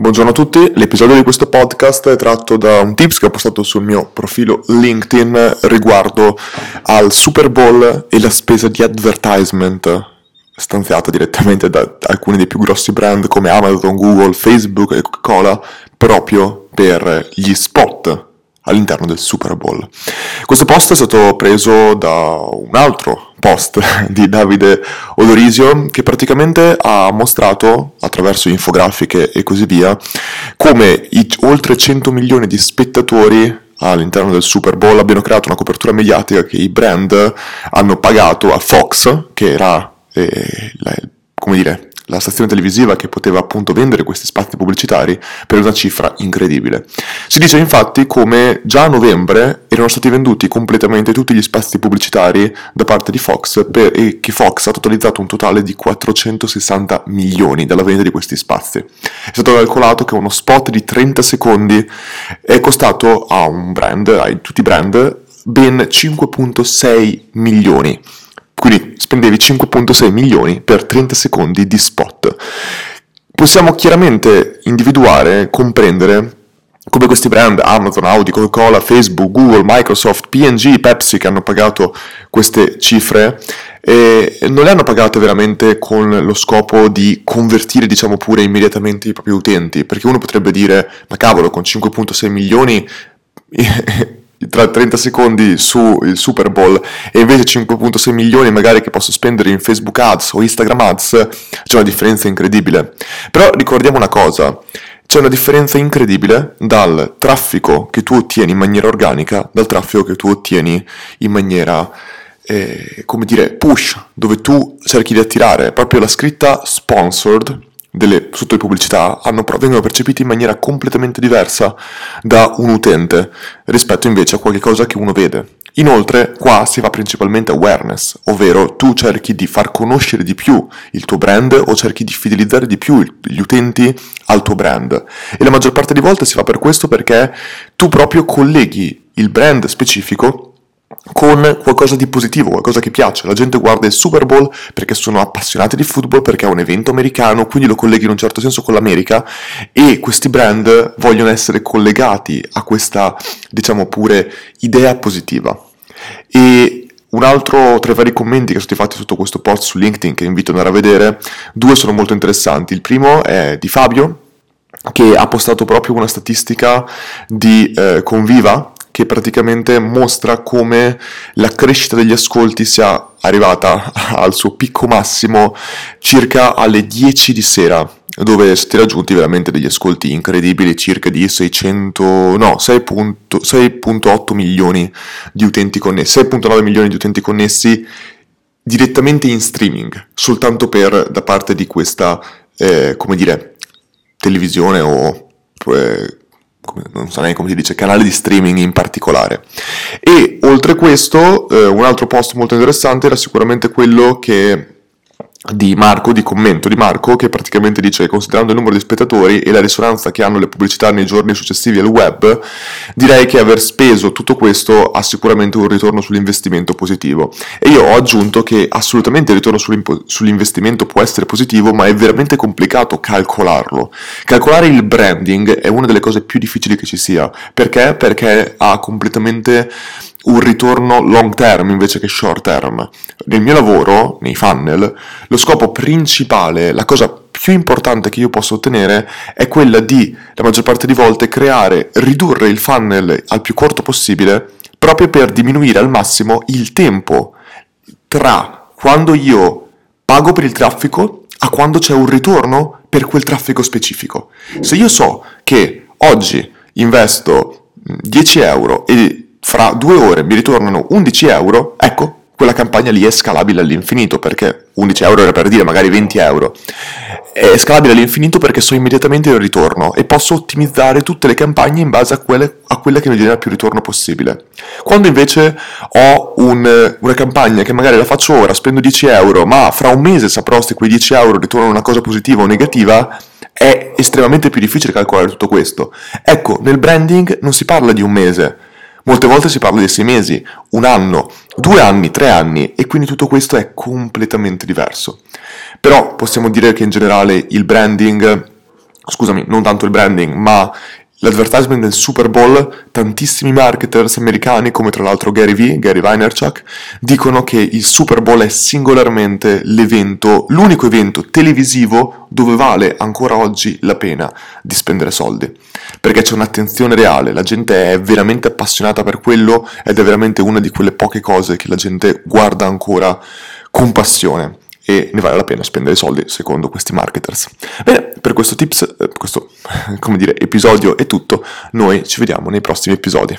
Buongiorno a tutti, l'episodio di questo podcast è tratto da un tips che ho postato sul mio profilo LinkedIn riguardo al Super Bowl e la spesa di advertisement stanziata direttamente da alcuni dei più grossi brand come Amazon, Google, Facebook e Coca-Cola proprio per gli spot all'interno del Super Bowl. Questo post è stato preso da un altro post di Davide Odorisio che praticamente ha mostrato attraverso infografiche e così via come i oltre 100 milioni di spettatori all'interno del Super Bowl abbiano creato una copertura mediatica che i brand hanno pagato a Fox, che era, eh, la, come dire, la stazione televisiva che poteva appunto vendere questi spazi pubblicitari per una cifra incredibile. Si dice infatti come già a novembre erano stati venduti completamente tutti gli spazi pubblicitari da parte di Fox per, e che Fox ha totalizzato un totale di 460 milioni dalla vendita di questi spazi. È stato calcolato che uno spot di 30 secondi è costato a un brand, a tutti i brand, ben 5.6 milioni. Quindi spendevi 5.6 milioni per 30 secondi di spot. Possiamo chiaramente individuare, comprendere come questi brand, Amazon, Audi, Coca-Cola, Facebook, Google, Microsoft, P&G, Pepsi, che hanno pagato queste cifre, e non le hanno pagate veramente con lo scopo di convertire, diciamo pure, immediatamente i propri utenti, perché uno potrebbe dire, ma cavolo, con 5.6 milioni tra 30 secondi su il Super Bowl e invece 5.6 milioni magari che posso spendere in Facebook Ads o Instagram Ads, c'è una differenza incredibile. Però ricordiamo una cosa, c'è una differenza incredibile dal traffico che tu ottieni in maniera organica dal traffico che tu ottieni in maniera, eh, come dire, push, dove tu cerchi di attirare proprio la scritta sponsored delle, sotto le pubblicità hanno, vengono percepite in maniera completamente diversa da un utente rispetto invece a qualcosa che uno vede. Inoltre qua si va principalmente awareness, ovvero tu cerchi di far conoscere di più il tuo brand o cerchi di fidelizzare di più gli utenti al tuo brand. E la maggior parte di volte si fa per questo perché tu proprio colleghi il brand specifico con qualcosa di positivo, qualcosa che piace. La gente guarda il Super Bowl perché sono appassionati di football, perché è un evento americano, quindi lo colleghi in un certo senso con l'America e questi brand vogliono essere collegati a questa, diciamo pure, idea positiva. E un altro tra i vari commenti che sono stati fatti sotto questo post su LinkedIn che invito ad andare a vedere, due sono molto interessanti. Il primo è di Fabio, che ha postato proprio una statistica di eh, Conviva, che praticamente mostra come la crescita degli ascolti sia arrivata al suo picco massimo circa alle 10 di sera dove stati raggiunti veramente degli ascolti incredibili, circa di 600, no, 6.8 milioni di utenti connessi, 6.9 milioni di utenti connessi direttamente in streaming, soltanto per da parte di questa, eh, come dire, televisione o eh, non so neanche come si dice, canale di streaming in particolare. E oltre questo, eh, un altro post molto interessante era sicuramente quello che di Marco, di commento di Marco, che praticamente dice considerando il numero di spettatori e la risonanza che hanno le pubblicità nei giorni successivi al web, direi che aver speso tutto questo ha sicuramente un ritorno sull'investimento positivo. E io ho aggiunto che assolutamente il ritorno sull'investimento può essere positivo, ma è veramente complicato calcolarlo. Calcolare il branding è una delle cose più difficili che ci sia. Perché? Perché ha completamente un ritorno long term invece che short term. Nel mio lavoro, nei funnel, lo scopo principale, la cosa più importante che io posso ottenere è quella di, la maggior parte di volte, creare, ridurre il funnel al più corto possibile proprio per diminuire al massimo il tempo tra quando io pago per il traffico a quando c'è un ritorno per quel traffico specifico. Se io so che oggi investo 10 euro e fra due ore mi ritornano 11 euro, ecco, quella campagna lì è scalabile all'infinito perché 11 euro era per dire magari 20 euro. È scalabile all'infinito perché so immediatamente il ritorno e posso ottimizzare tutte le campagne in base a, quelle, a quella che mi genera più ritorno possibile. Quando invece ho un, una campagna che magari la faccio ora, spendo 10 euro, ma fra un mese saprò se quei 10 euro ritornano una cosa positiva o negativa, è estremamente più difficile calcolare tutto questo. Ecco, nel branding non si parla di un mese, Molte volte si parla di sei mesi, un anno, due anni, tre anni e quindi tutto questo è completamente diverso. Però possiamo dire che in generale il branding scusami, non tanto il branding, ma l'advertisement del Super Bowl, tantissimi marketers americani, come tra l'altro Gary Vee, Gary Vaynerchuk, dicono che il Super Bowl è singolarmente l'evento, l'unico evento televisivo dove vale ancora oggi la pena di spendere soldi. Perché c'è un'attenzione reale, la gente è veramente appassionata per quello ed è veramente una di quelle poche cose che la gente guarda ancora con passione e ne vale la pena spendere soldi secondo questi marketers. Bene, per questo tips, eh, questo dire, episodio è tutto, noi ci vediamo nei prossimi episodi.